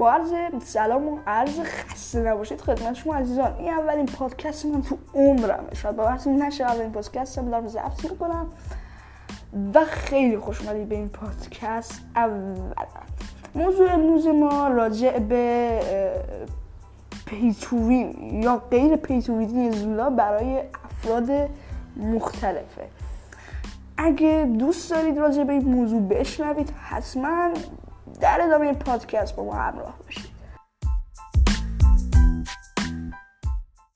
با عرض سلام و عرض خسته نباشید خدمت شما عزیزان. این اولین پادکست من تو عمرمه. شاید باورتون نشه اولین پادکست هم دارم ضبط می‌کنم و خیلی خوش اومدید به این پادکست. اولا موضوع امروز ما راجع به پیتوین یا غیر پیتوین زولا برای افراد مختلفه. اگه دوست دارید راجع به این موضوع بشنوید حتما در ادامه پادکست با ما همراه باشید